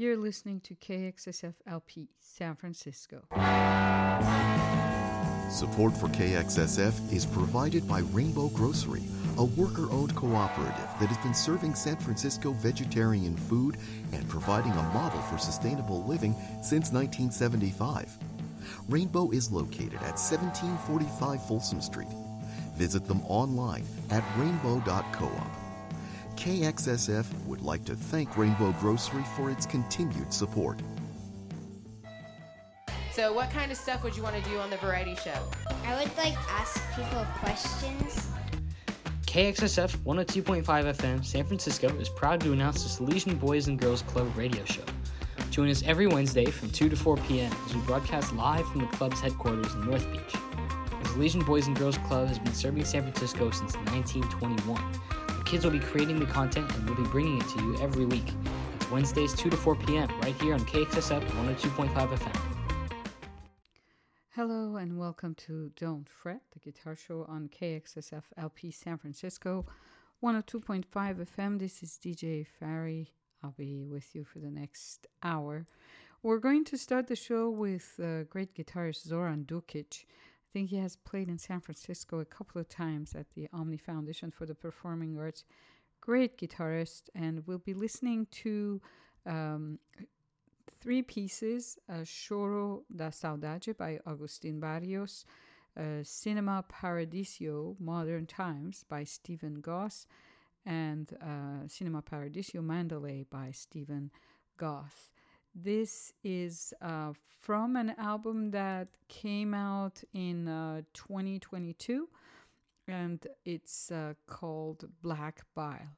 You're listening to KXSF LP San Francisco. Support for KXSF is provided by Rainbow Grocery, a worker owned cooperative that has been serving San Francisco vegetarian food and providing a model for sustainable living since 1975. Rainbow is located at 1745 Folsom Street. Visit them online at rainbow.coop. KXSF would like to thank Rainbow Grocery for its continued support. So, what kind of stuff would you want to do on the variety show? I would like ask people questions. KXSF 102.5 FM San Francisco is proud to announce the Salesian Boys and Girls Club radio show. Join us every Wednesday from 2 to 4 p.m. as we broadcast live from the club's headquarters in North Beach. The Salesian Boys and Girls Club has been serving San Francisco since 1921. Kids will be creating the content and we'll be bringing it to you every week. It's Wednesdays 2 to 4 p.m. right here on KXSF 102.5 FM. Hello and welcome to Don't Fret, the guitar show on KXSF LP San Francisco, 102.5 FM. This is DJ Fari. I'll be with you for the next hour. We're going to start the show with uh, great guitarist Zoran Dukic. I think he has played in San Francisco a couple of times at the Omni Foundation for the Performing Arts. Great guitarist, and we'll be listening to um, three pieces uh, Choro da Saudade by Agustin Barrios, uh, Cinema Paradiso Modern Times by Stephen Goss, and uh, Cinema Paradiso Mandalay by Stephen Goss. This is uh, from an album that came out in uh, 2022 and it's uh, called Black Bile.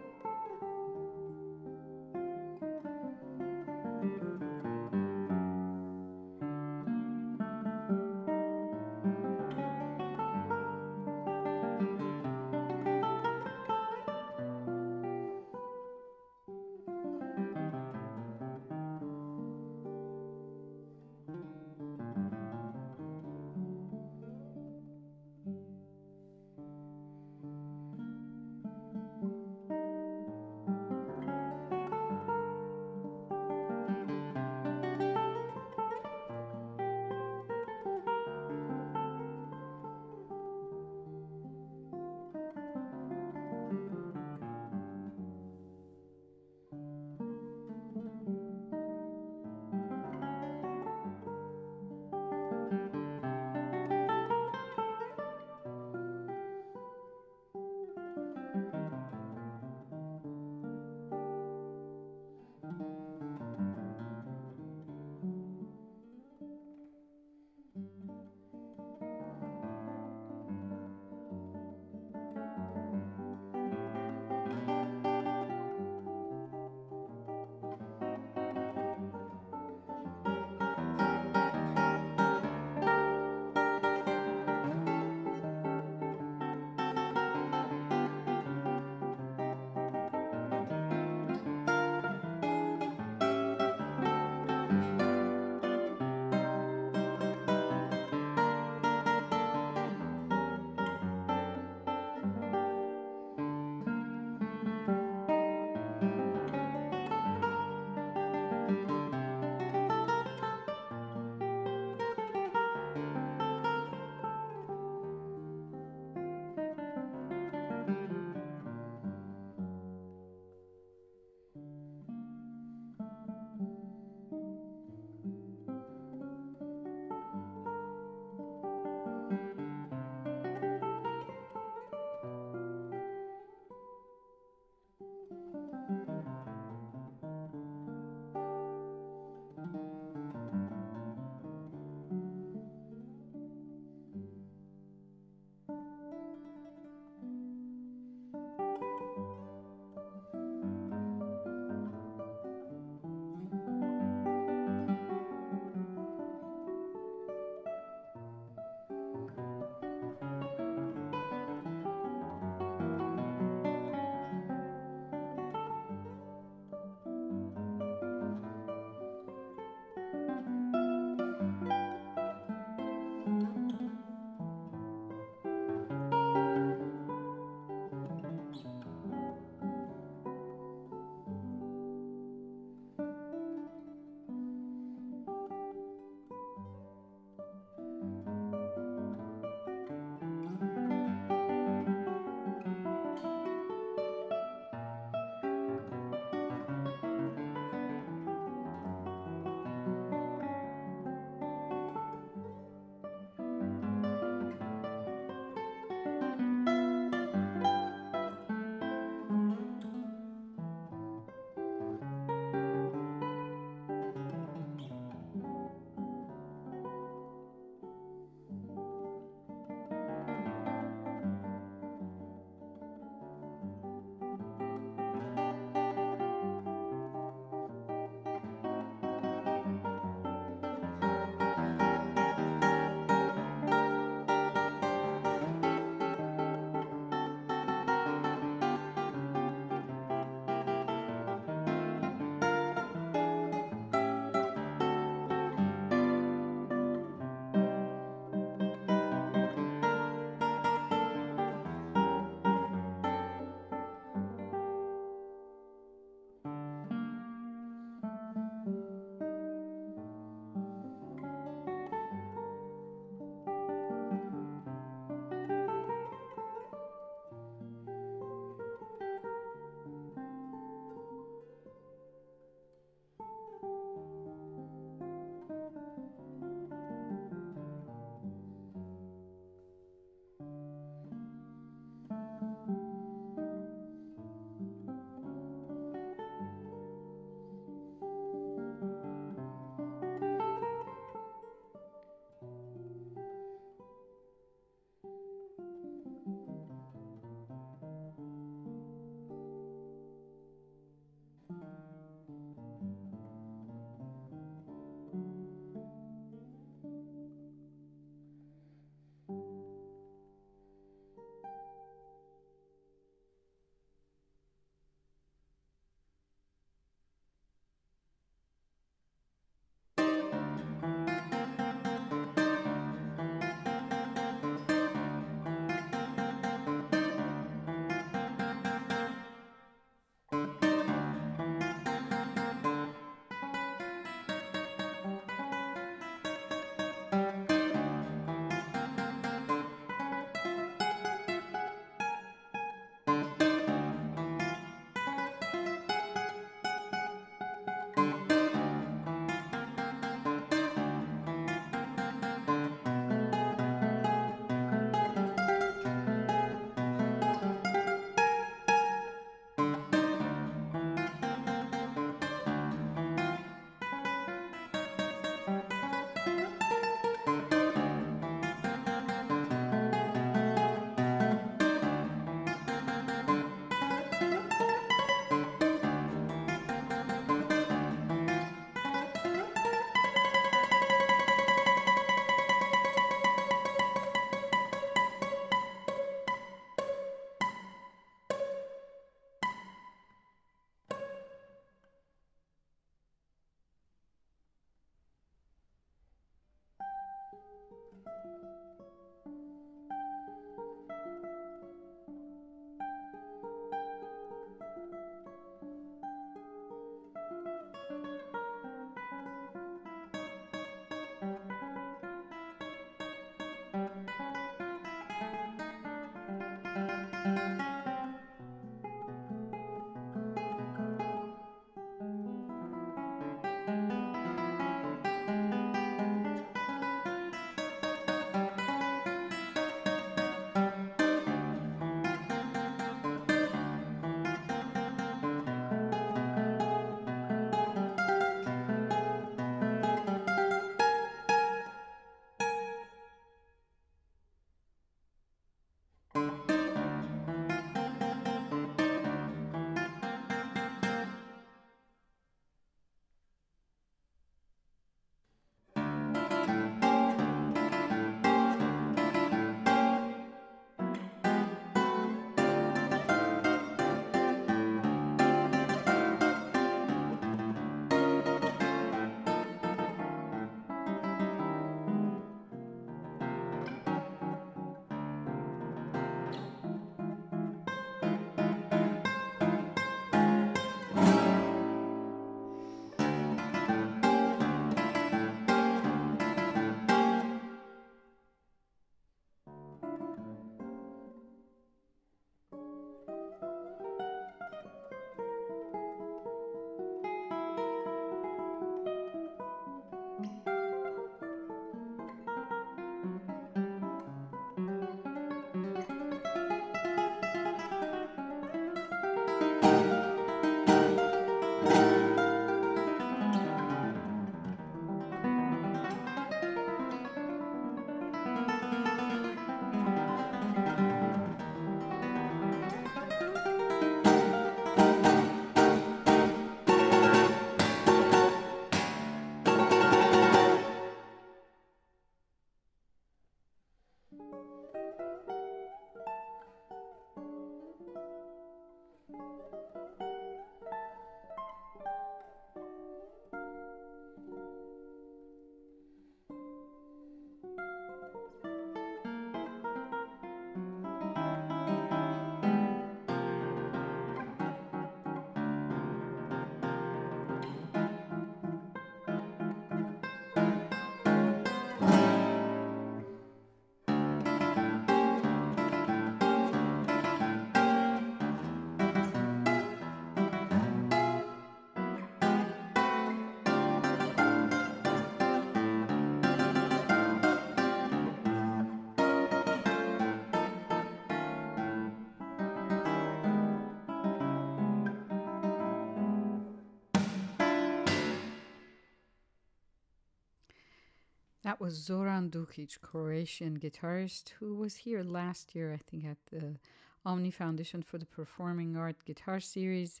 That was Zoran Dukic, Croatian guitarist, who was here last year, I think, at the Omni Foundation for the Performing Art Guitar Series.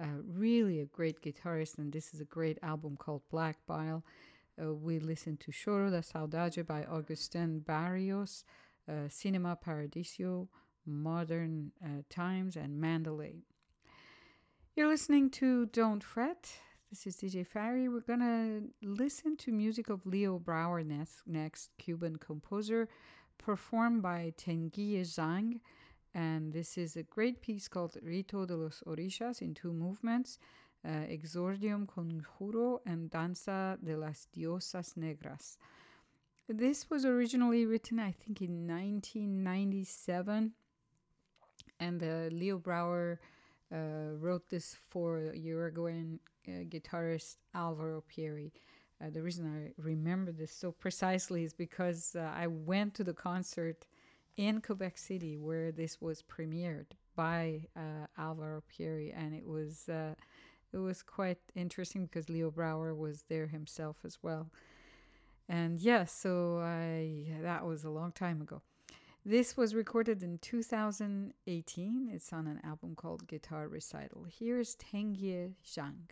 Uh, really a great guitarist, and this is a great album called Black Bile. Uh, we listened to Choro da Saudade by Augustin Barrios, uh, Cinema Paradiso, Modern uh, Times, and Mandalay. You're listening to Don't Fret. This is DJ Fari. We're to listen to music of Leo Brouwer next, next, Cuban composer, performed by Tengyue Zhang. And this is a great piece called Rito de los Orishas in two movements uh, Exordium Conjuro and Danza de las Diosas Negras. This was originally written, I think, in 1997. And uh, Leo Brouwer uh, wrote this for Uruguayan guitarist Alvaro Pierri. Uh, the reason I remember this so precisely is because uh, I went to the concert in Quebec City where this was premiered by uh, Alvaro Pierri, and it was uh, it was quite interesting because Leo Brouwer was there himself as well. And yes, yeah, so I that was a long time ago. This was recorded in 2018. It's on an album called Guitar Recital. Here's Tengyue Zhang.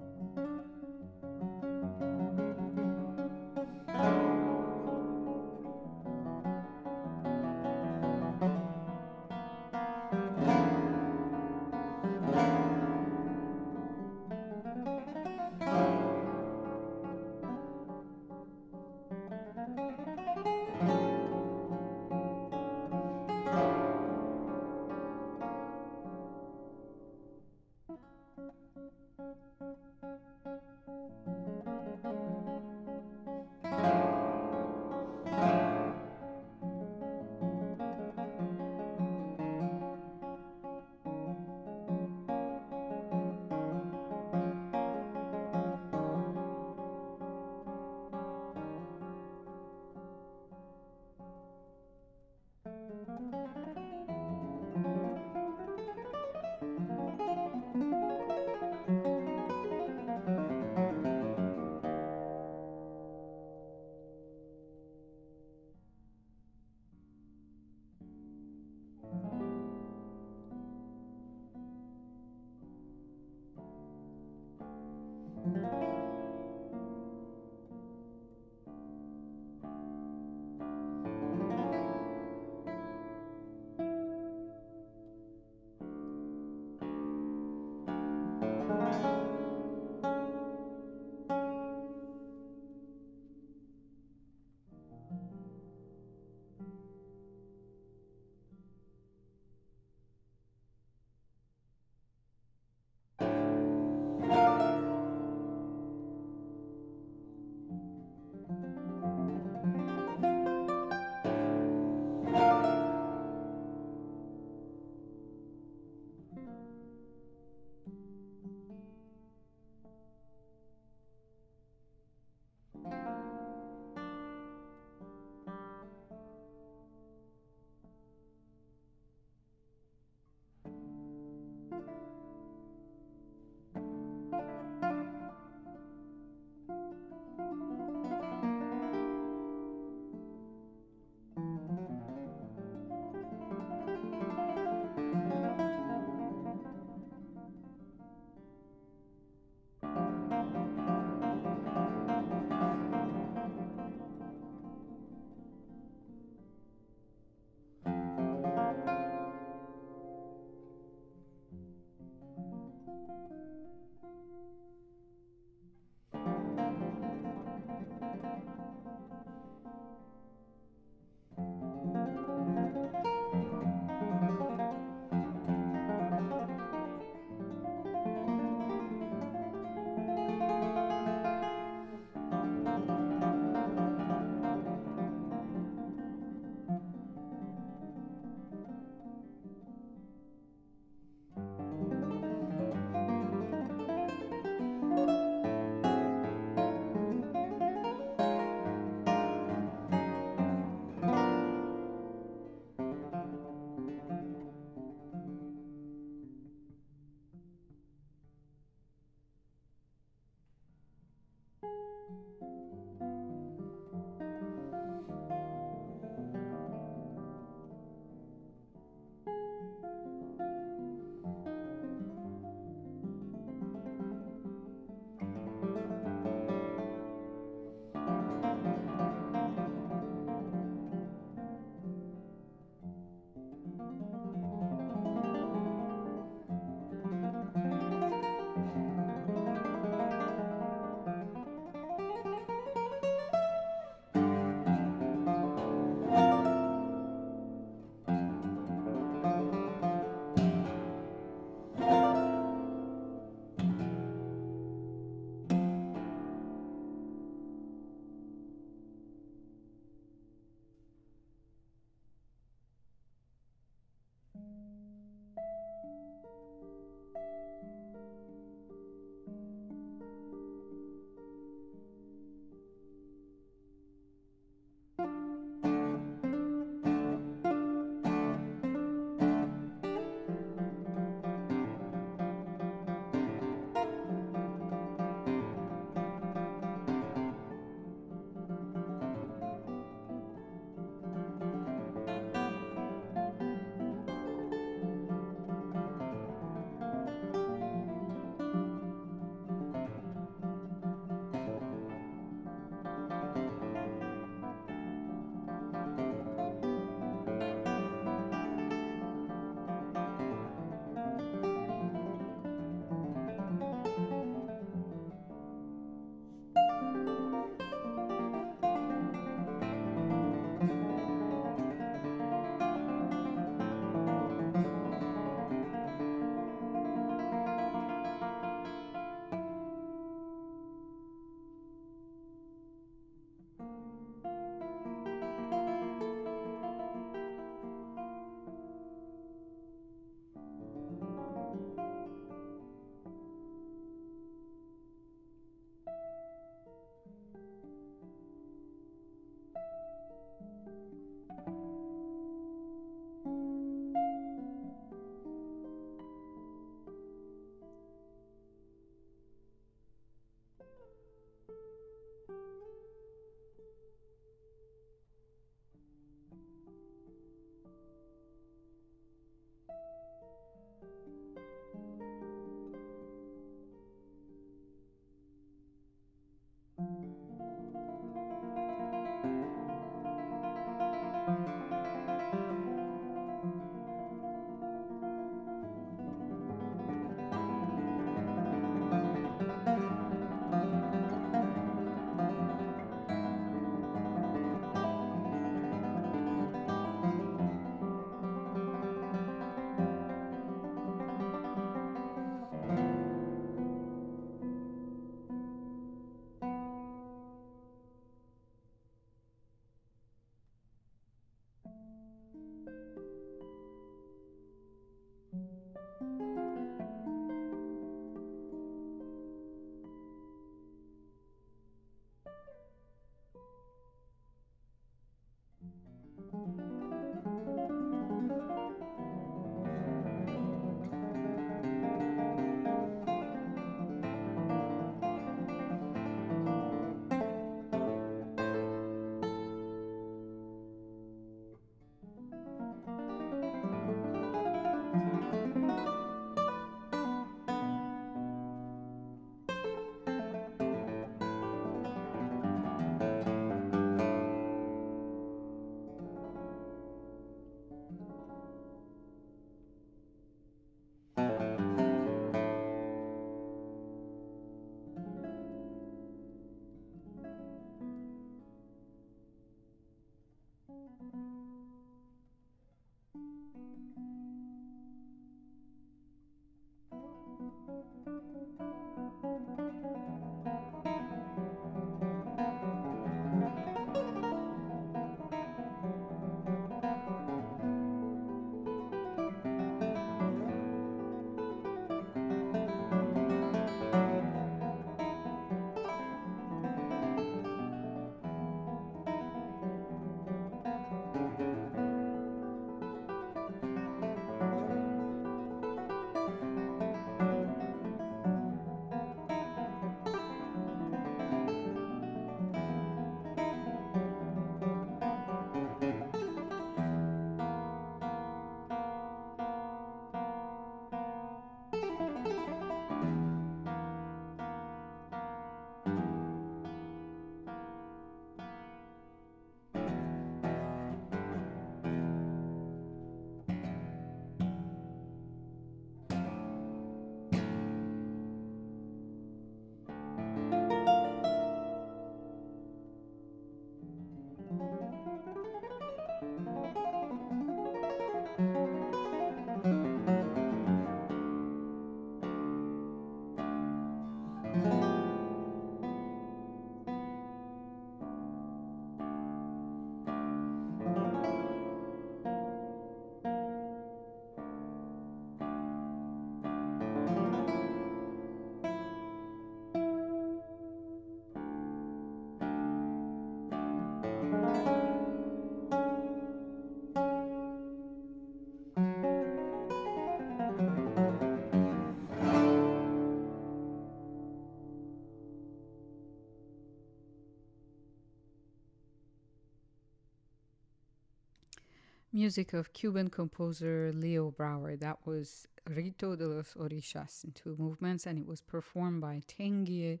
music of Cuban composer Leo Brouwer. That was Rito de los Orishas in two movements, and it was performed by Tengyue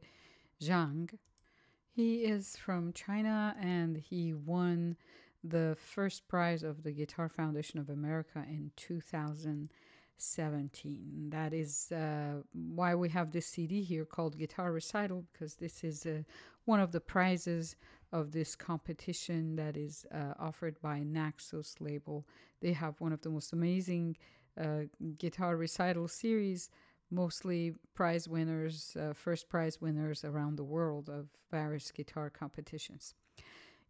Zhang. He is from China and he won the first prize of the Guitar Foundation of America in 2017. That is uh, why we have this CD here called Guitar Recital, because this is uh, one of the prizes of this competition that is uh, offered by Naxos label. They have one of the most amazing uh, guitar recital series, mostly prize winners, uh, first prize winners around the world of various guitar competitions.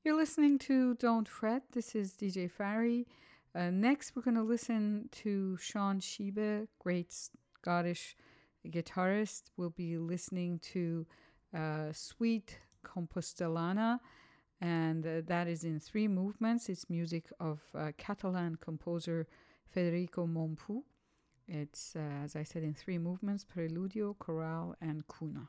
You're listening to Don't Fret. This is DJ Fari. Uh, next, we're going to listen to Sean Shibe, great Scottish guitarist. We'll be listening to uh, Suite Compostelana, and uh, that is in three movements. It's music of uh, Catalan composer Federico Mompou. It's, uh, as I said, in three movements Preludio, Chorale, and Cuna.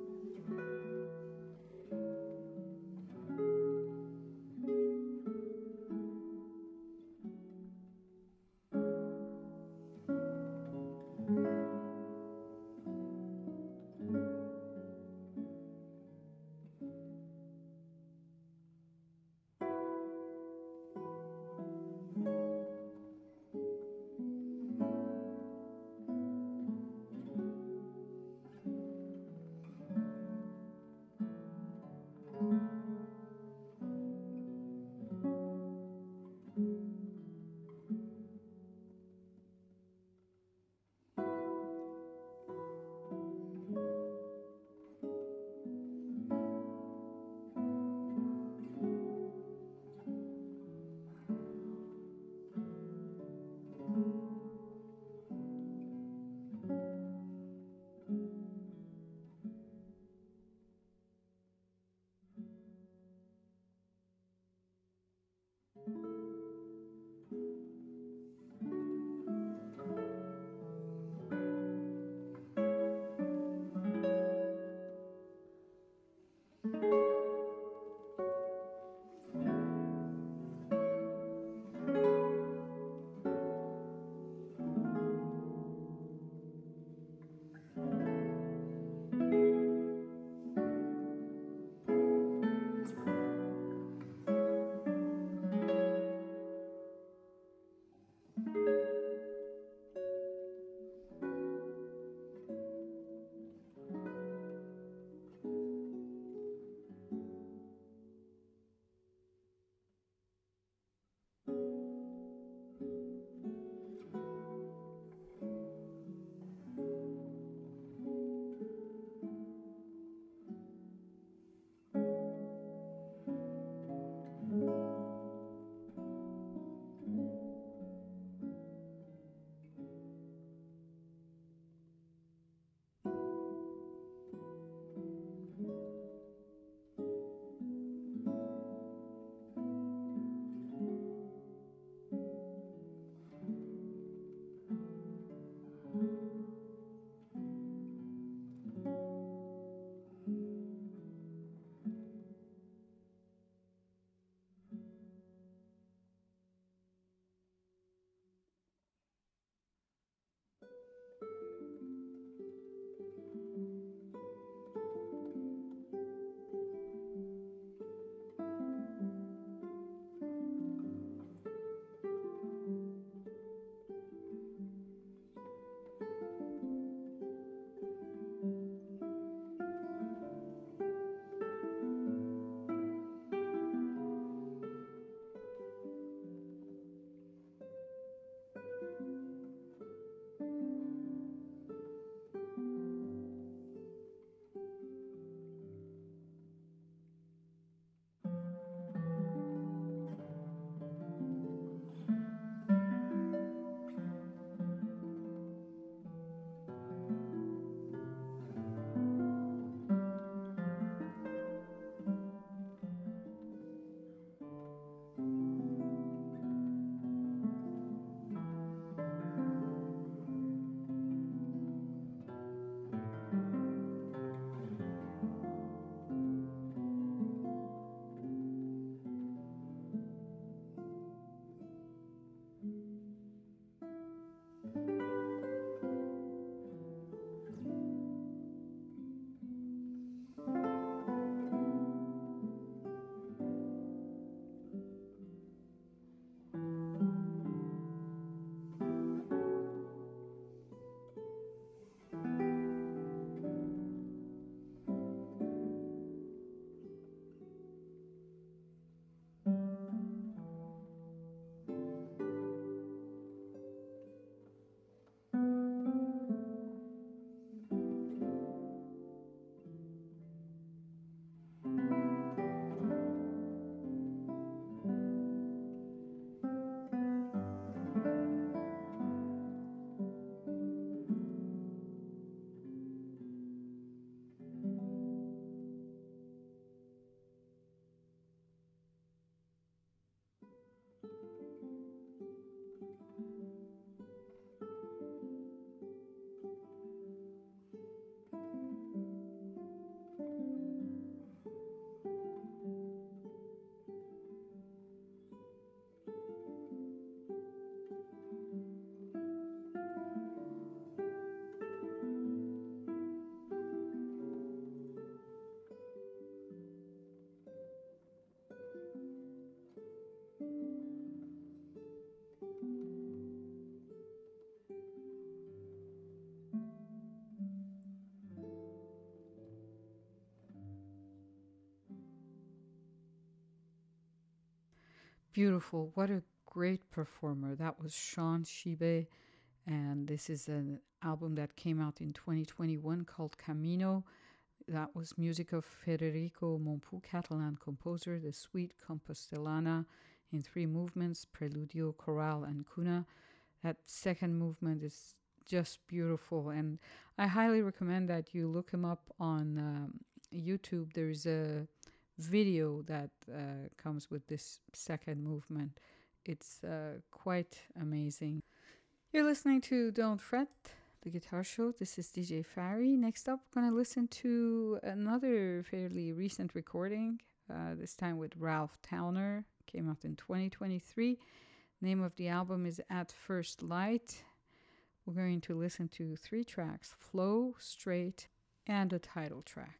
beautiful. What a great performer. That was Sean Shibe. And this is an album that came out in 2021 called Camino. That was music of Federico Mompou, Catalan composer, the Suite Compostelana in three movements Preludio, Chorale, and Cuna. That second movement is just beautiful, and I highly recommend that you look him up on um, YouTube. There's a video that uh, comes with this second movement. It's uh, quite amazing. You're listening to Don't Fret, the guitar show. This is DJ Fari. Next up, we're going to listen to another fairly recent recording, uh, this time with Ralph Towner. Came out in 2023. Name of the album is At First Light. We're going to listen to three tracks Flow, Straight, and a title track.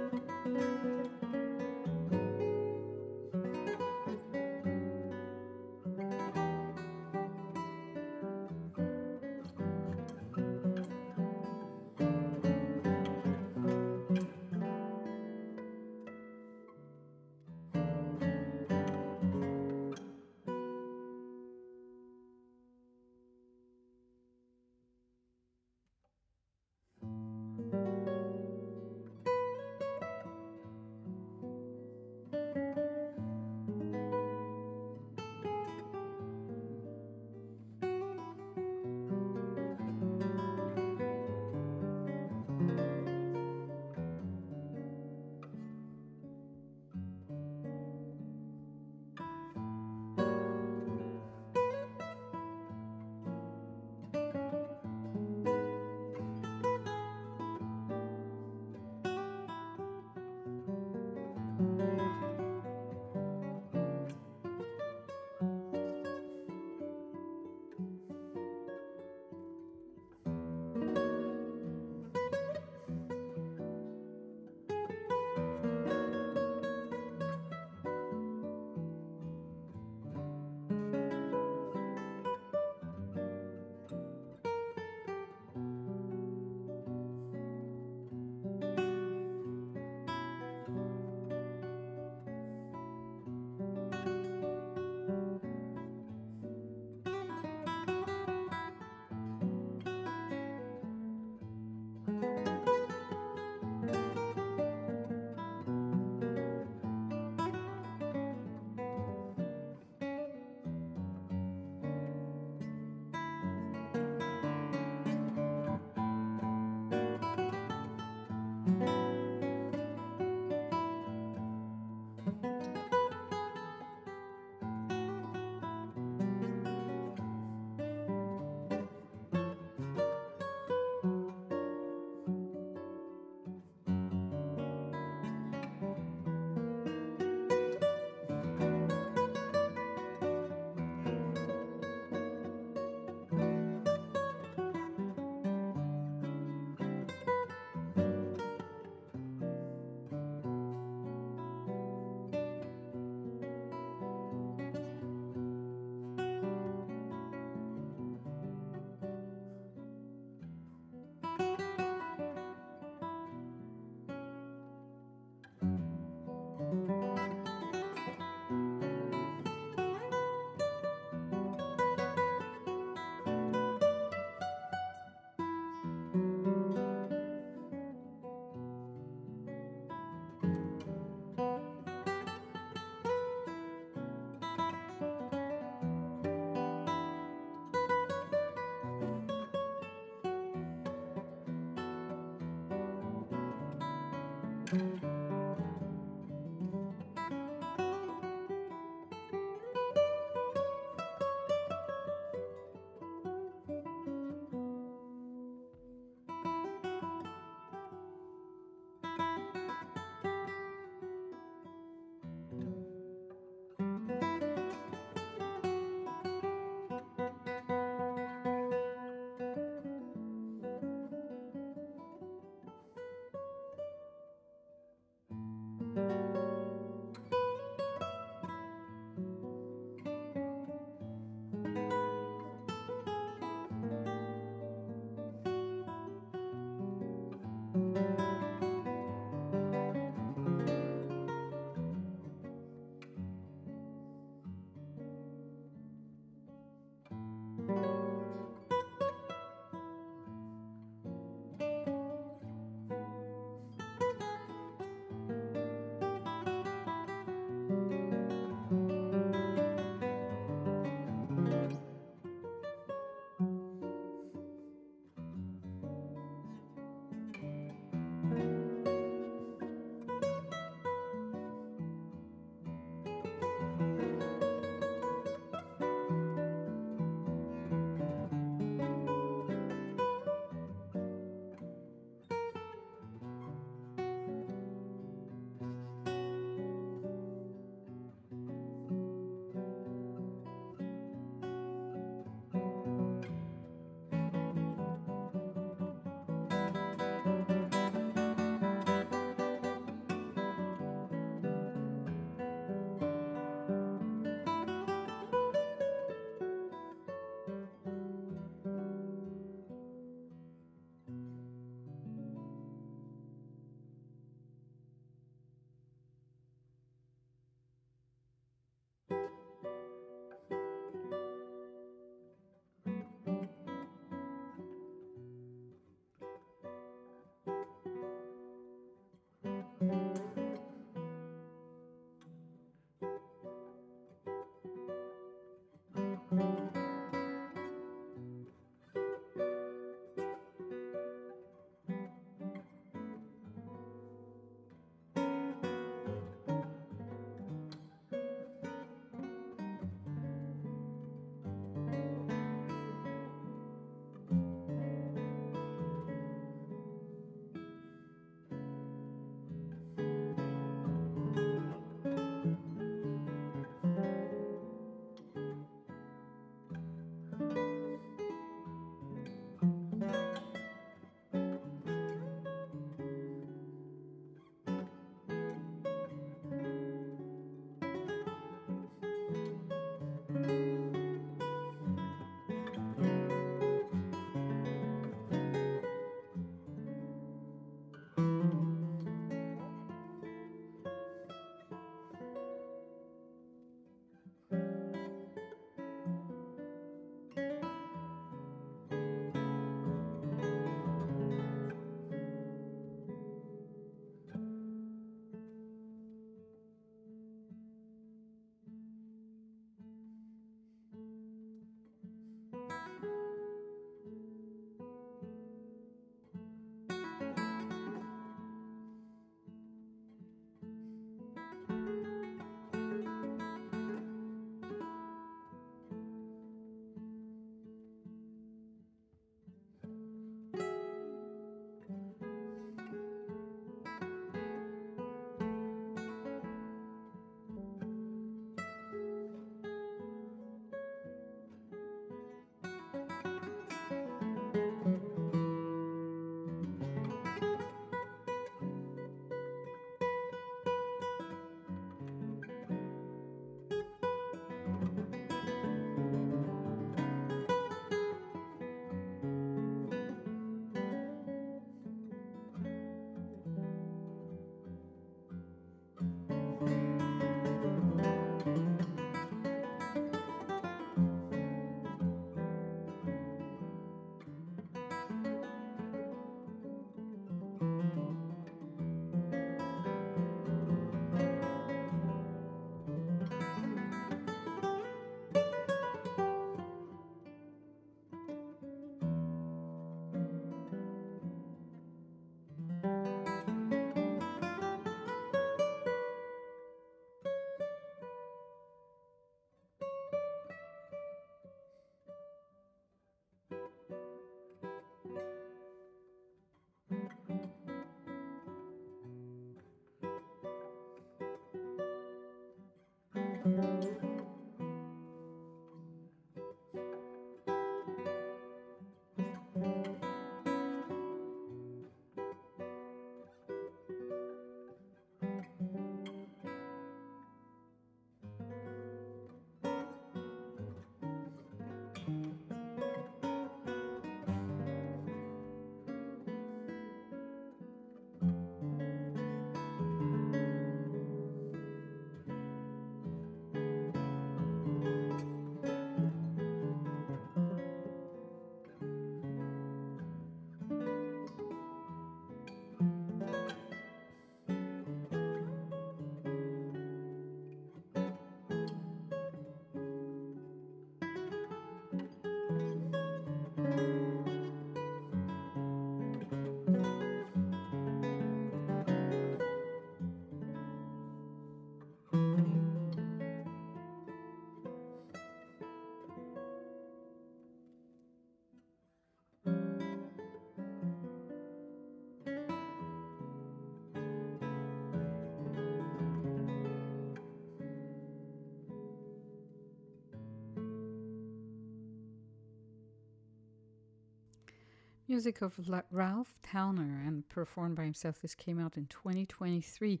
Music of La- Ralph Towner and performed by himself. This came out in 2023.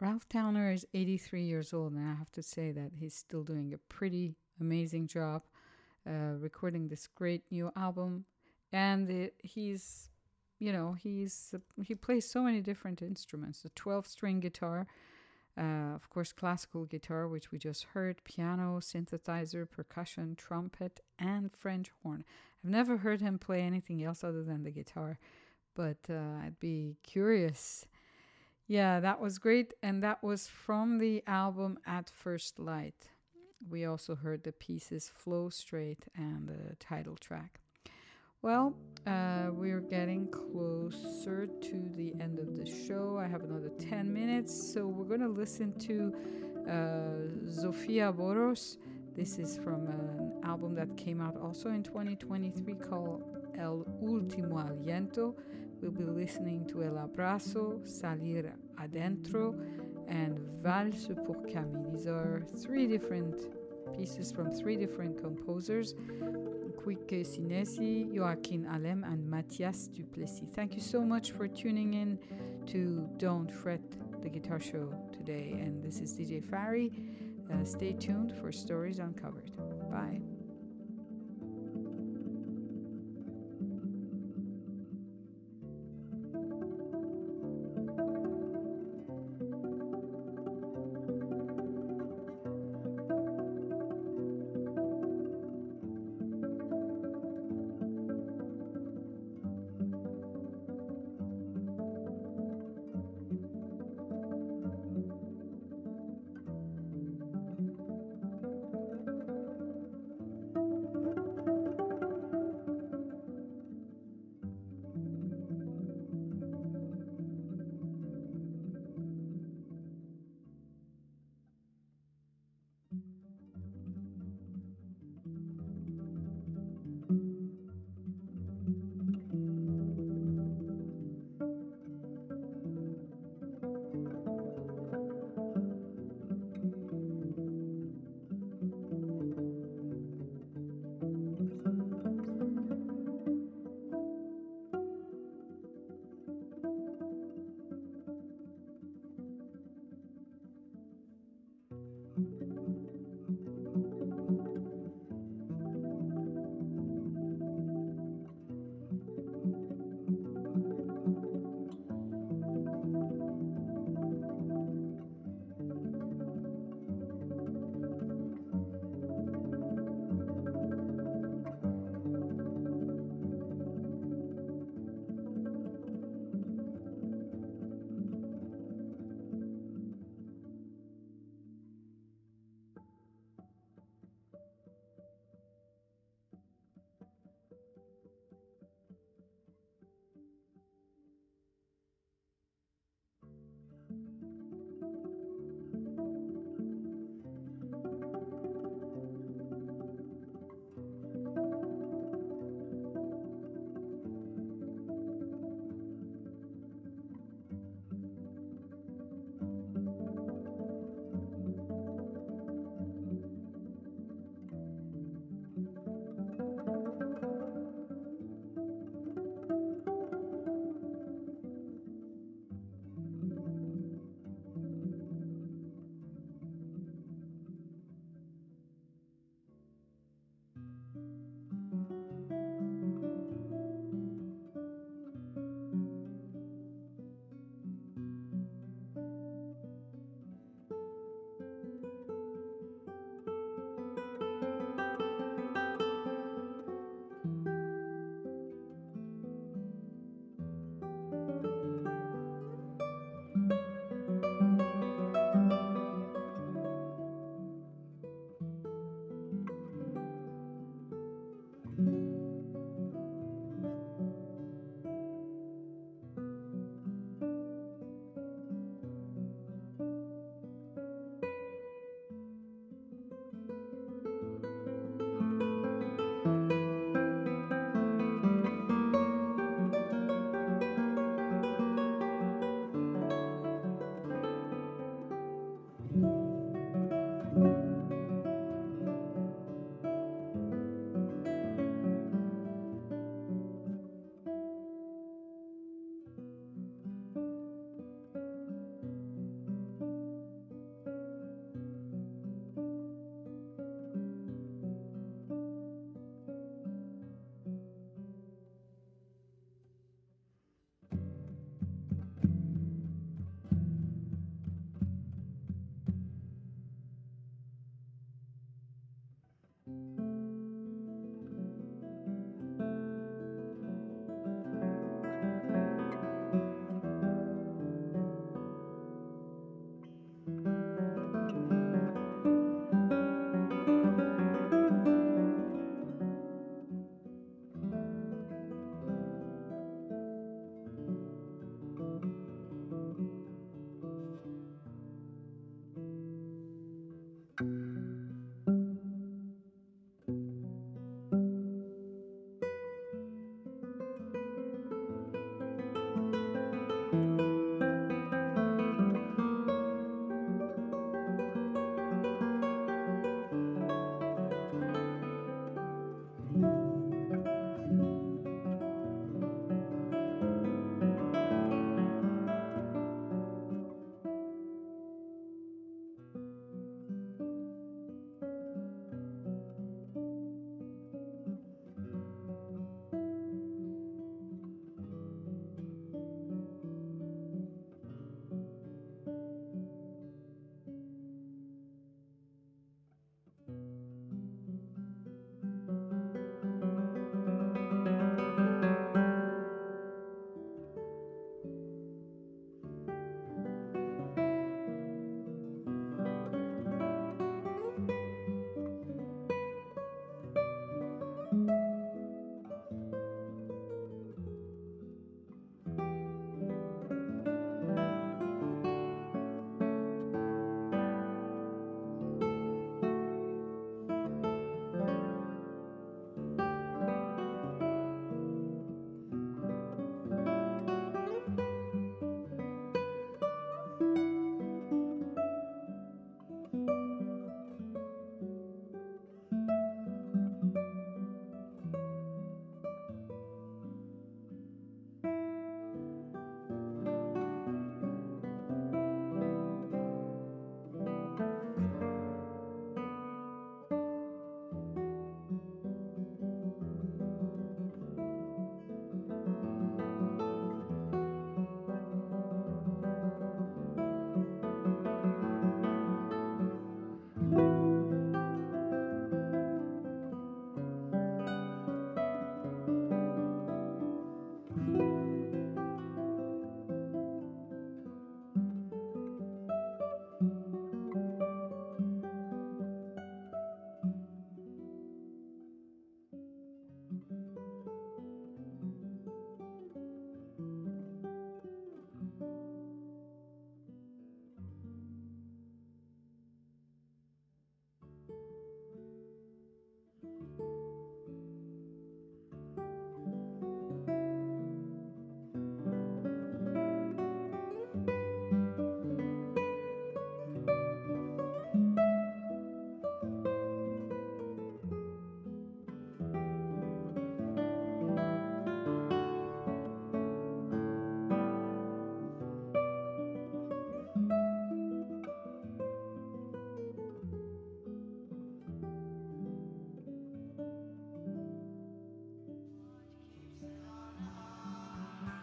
Ralph Towner is 83 years old, and I have to say that he's still doing a pretty amazing job uh, recording this great new album. And it, he's, you know, he's he plays so many different instruments: the 12-string guitar, uh, of course, classical guitar, which we just heard, piano, synthesizer, percussion, trumpet, and French horn. I've never heard him play anything else other than the guitar, but uh, I'd be curious. Yeah, that was great. And that was from the album At First Light. We also heard the pieces Flow Straight and the title track. Well, uh, we're getting closer to the end of the show. I have another 10 minutes, so we're going to listen to uh, Zsófia Boros. This is from an album that came out also in 2023 called El Último Aliento. We'll be listening to El Abrazo, Salir Adentro, and Valse pour Camille. These are three different pieces from three different composers. Quique Sinesi, Joaquin Alem, and Mathias Duplessis. Thank you so much for tuning in to Don't Fret the Guitar Show today. And this is DJ Fari. Uh, stay tuned for Stories Uncovered. Bye.